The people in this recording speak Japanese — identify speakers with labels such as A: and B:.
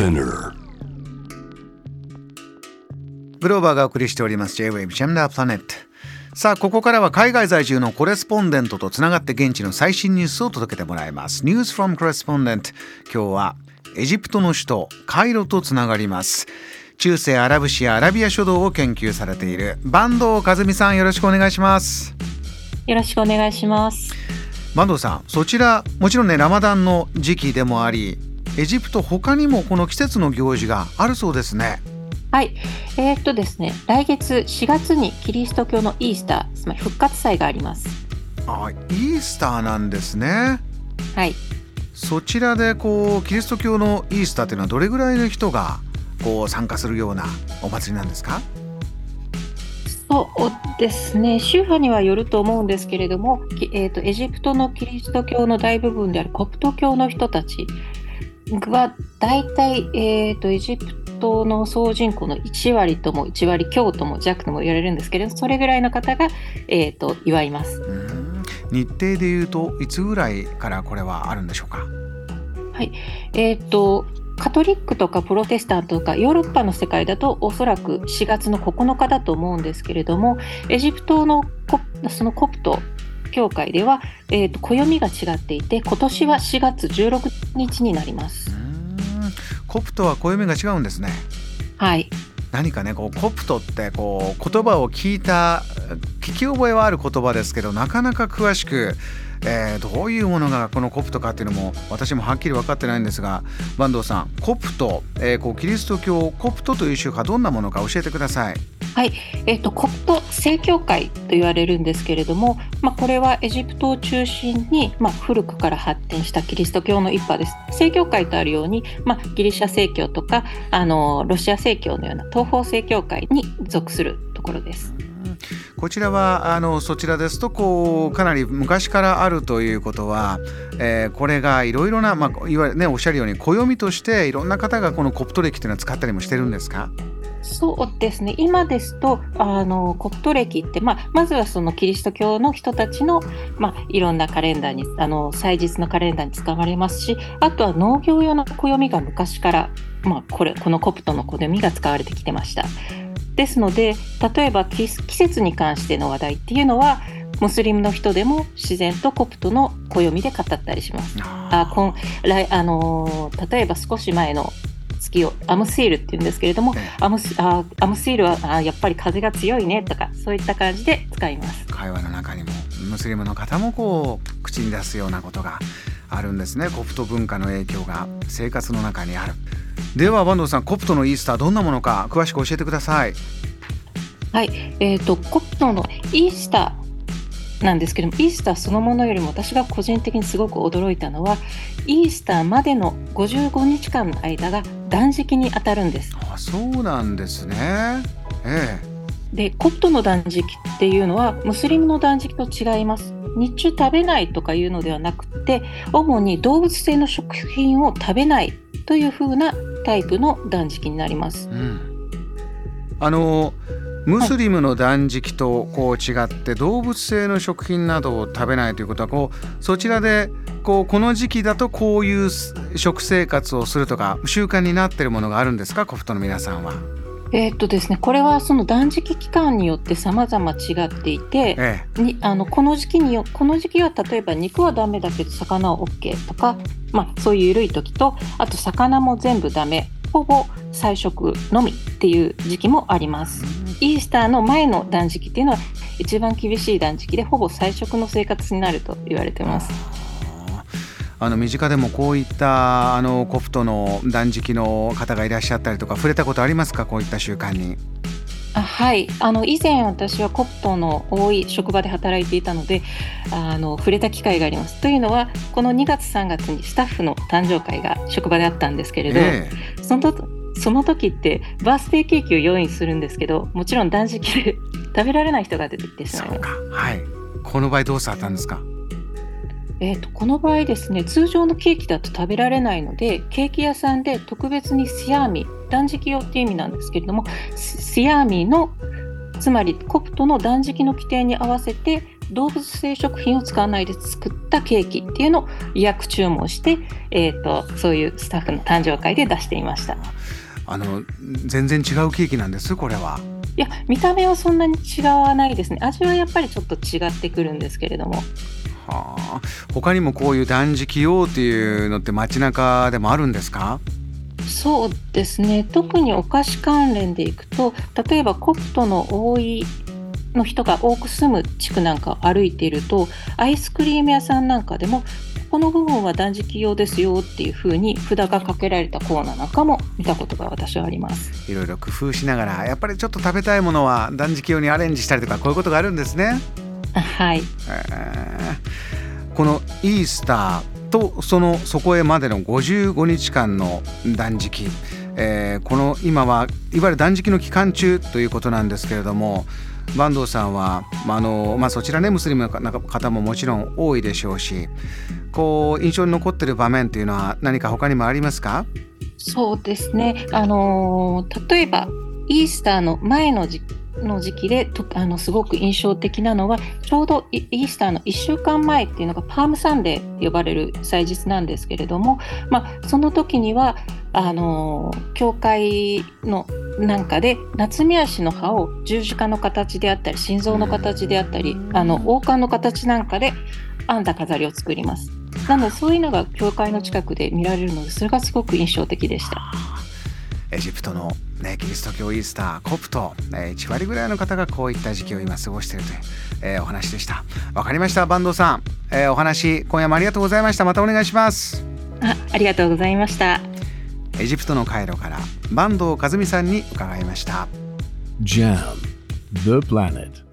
A: Spinner.
B: グローバーがお送りしております。J-Wave Jam the Planet さあここからは海外在住のコレスポンデントとつながって現地の最新ニュースを届けてもらいます。News from Correspondent 今日はエジプトの首都カイロとつながります。中世アラブシアアラビア諸島を研究されている。坂東和美さんよろしくお願いします。
C: よろしくお願いします。
B: 坂東さんそちらもちろんねラマダンの時期でもありエジプト他にもこの季節の行事があるそうですね。
C: はい。えー、っとですね来月4月にキリスト教のイースターつまり復活祭があります。
B: あイースターなんですね。
C: はい。
B: そちらでこうキリスト教のイースターっていうのはどれぐらいの人がこう参加するようなお祭りなんですか？
C: そうですね。宗派にはよると思うんですけれども、えーと、エジプトのキリスト教の大部分であるコプト教の人たちは大体、えーと、エジプトの総人口の1割とも1割強とも弱とも言われるんですけれどそれぐらいの方が、えーと、祝います。
B: 日程でいうといつぐらいからこれはあるんでしょうか？
C: はい。えーとカトリックとかプロテスタントとかヨーロッパの世界だとおそらく4月の9日だと思うんですけれどもエジプトのそのコプト教会では、えーと、暦が違っていて今年は4月16日になります。
B: コプトは暦が違うんですね。
C: はい。
B: 何かねこうコプトってこう言葉を聞いた聞き覚えはある言葉ですけどなかなか詳しくえー、どういうものがこのコプトかっていうのも私もはっきり分かってないんですが坂東さんコプト、えー、こうキリスト教コプトという宗派どんなものか教えてください。
C: はい、えーと、コプト正教会と言われるんですけれども、まあ、これはエジプトを中心に、まあ、古くから発展したキリスト教の一派です。正教会とあるように、まあ、ギリシャ正教とかあのロシア正教のような東方正教会に属するところです。
B: こちらはあのそちらですとこうかなり昔からあるということは、えー、これがいろいろな、まあ、いわゆるねおっしゃるように暦としていろんな方がこのコプト歴というのは使ったりもしてるんですか？
C: そうですね今ですとあのコプト歴って、まあ、まずはそのキリスト教の人たちの、まあ、いろんなカレンダーにあの祭日のカレンダーに使われますしあとは農業用の暦が昔から、まあ、これこのコプトの暦が使われてきてました。ですので例えば季節に関しての話題っていうのはムスリムの人でも自然とコプトの暦で語ったりします。あこん来あのー、例えば少し前の月をアムシールっていうんですけれども、アムあアムシールはあやっぱり風が強いねとかそういった感じで使います。
B: 会話の中にもムスリムの方もこう口に出すようなことがあるんですね。コプト文化の影響が生活の中にある。では坂東さんコプトのイースターどんなものか詳しく教えてください。
C: はい、えーと、コプトのイースターなんですけどもイースターそのものよりも私が個人的にすごく驚いたのはイースターまでの55日間の間が断食に当たるんです。
B: あそうなんですね。ええ。
C: でコプトの断食っていうのはムスリムの断食と違います。日中食べないとかいうのではなくて主に動物性の食品を食べないというふうなタイプの断食になります。うん、
B: あのムスリムの断食とこう違って動物性の食品などを食べないということはこうそちらでこうこの時期だとこういう食生活をするとか習慣になっているものがあるんですか？コフトの皆さんは。
C: えー、っとですね、これはその断食期間によって様々違っていて、ええ、にあのこの時期にこの時期は例えば肉はダメだけど魚は OK とか、まあ、そういう緩い時とあと魚も全部ダメほぼ菜食のみっていう時期もあります。イースターの前の断食っていうのは一番厳しい断食でほぼ菜食の生活になると言われてます。
B: あの身近でもこういったあのコプトの断食の方がいらっしゃったりとか触れたことありますか？こういった習慣に。
C: あはいあの以前私はコプトの多い職場で働いていたのであの触れた機会があります。というのはこの2月3月にスタッフの誕生会が職場であったんですけれど、えー、そのその時ってバースデーケーキを用意するんですけどもちろん断食で 食べられない人が出てきてしまいます。
B: はい、この場合どうされたんですか？
C: えーと、この場合ですね通常のケーキだと食べられないのでケーキ屋さんで特別にシアーミ断食用っていう意味なんですけれどもシアーミのつまりコプトの断食の規定に合わせて動物性食品を使わないで作ったケーキっていうのを予約注文して、えーと、そういうスタッフの誕生会で出していました。
B: あの全然違うケーキなんですこれは。
C: いや見た目はそんなに違わないですね。味はやっぱりちょっと違ってくるんですけれども。
B: はあ。他にもこういう断食用っていうのって街中でもあるんですか？
C: そうですね。特にお菓子関連でいくと例えばコプトの多いの人が多く住む地区なんかを歩いているとアイスクリーム屋さんなんかでもこの部分は断食用ですよっていうふうに札がかけられたコーナーなんかも見たことが私はあります。
B: いろいろ工夫しながらやっぱりちょっと食べたいものは断食用にアレンジしたりとかこういうことがあるんですね。
C: はい、え
B: ー、このイースターとそのそこへまでの55日間の断食、えー、この今はいわゆる断食の期間中ということなんですけれども坂東さんは、まああのまあ、そちらねムスリムの方ももちろん多いでしょうしこう印象に残ってる場面というのは何か他にもありますか？
C: そうですね、あの例えばイースターの前の時の時期でとあのすごく印象的なのはちょうどイースターの1週間前っていうのがパームサンデーと呼ばれる祭日なんですけれども、まあ、その時にはあの教会のなんかで夏目足の葉を十字架の形であったり心臓の形であったりあの王冠の形なんかで編んだ飾りを作ります。なのでそういうのが教会の近くで見られるのでそれがすごく印象的でした。
B: エジプトの、ね、キリスト教イースターコプト、えー、1割ぐらいの方がこういった時期を今過ごしているという、えー、お話でした。わかりました坂東さん、えー、お話今夜もありがとうございました。またお願いします。
C: あありがとうございました
B: エジプトのカイロから坂東和美さんに伺いました。
A: JAM The Planet.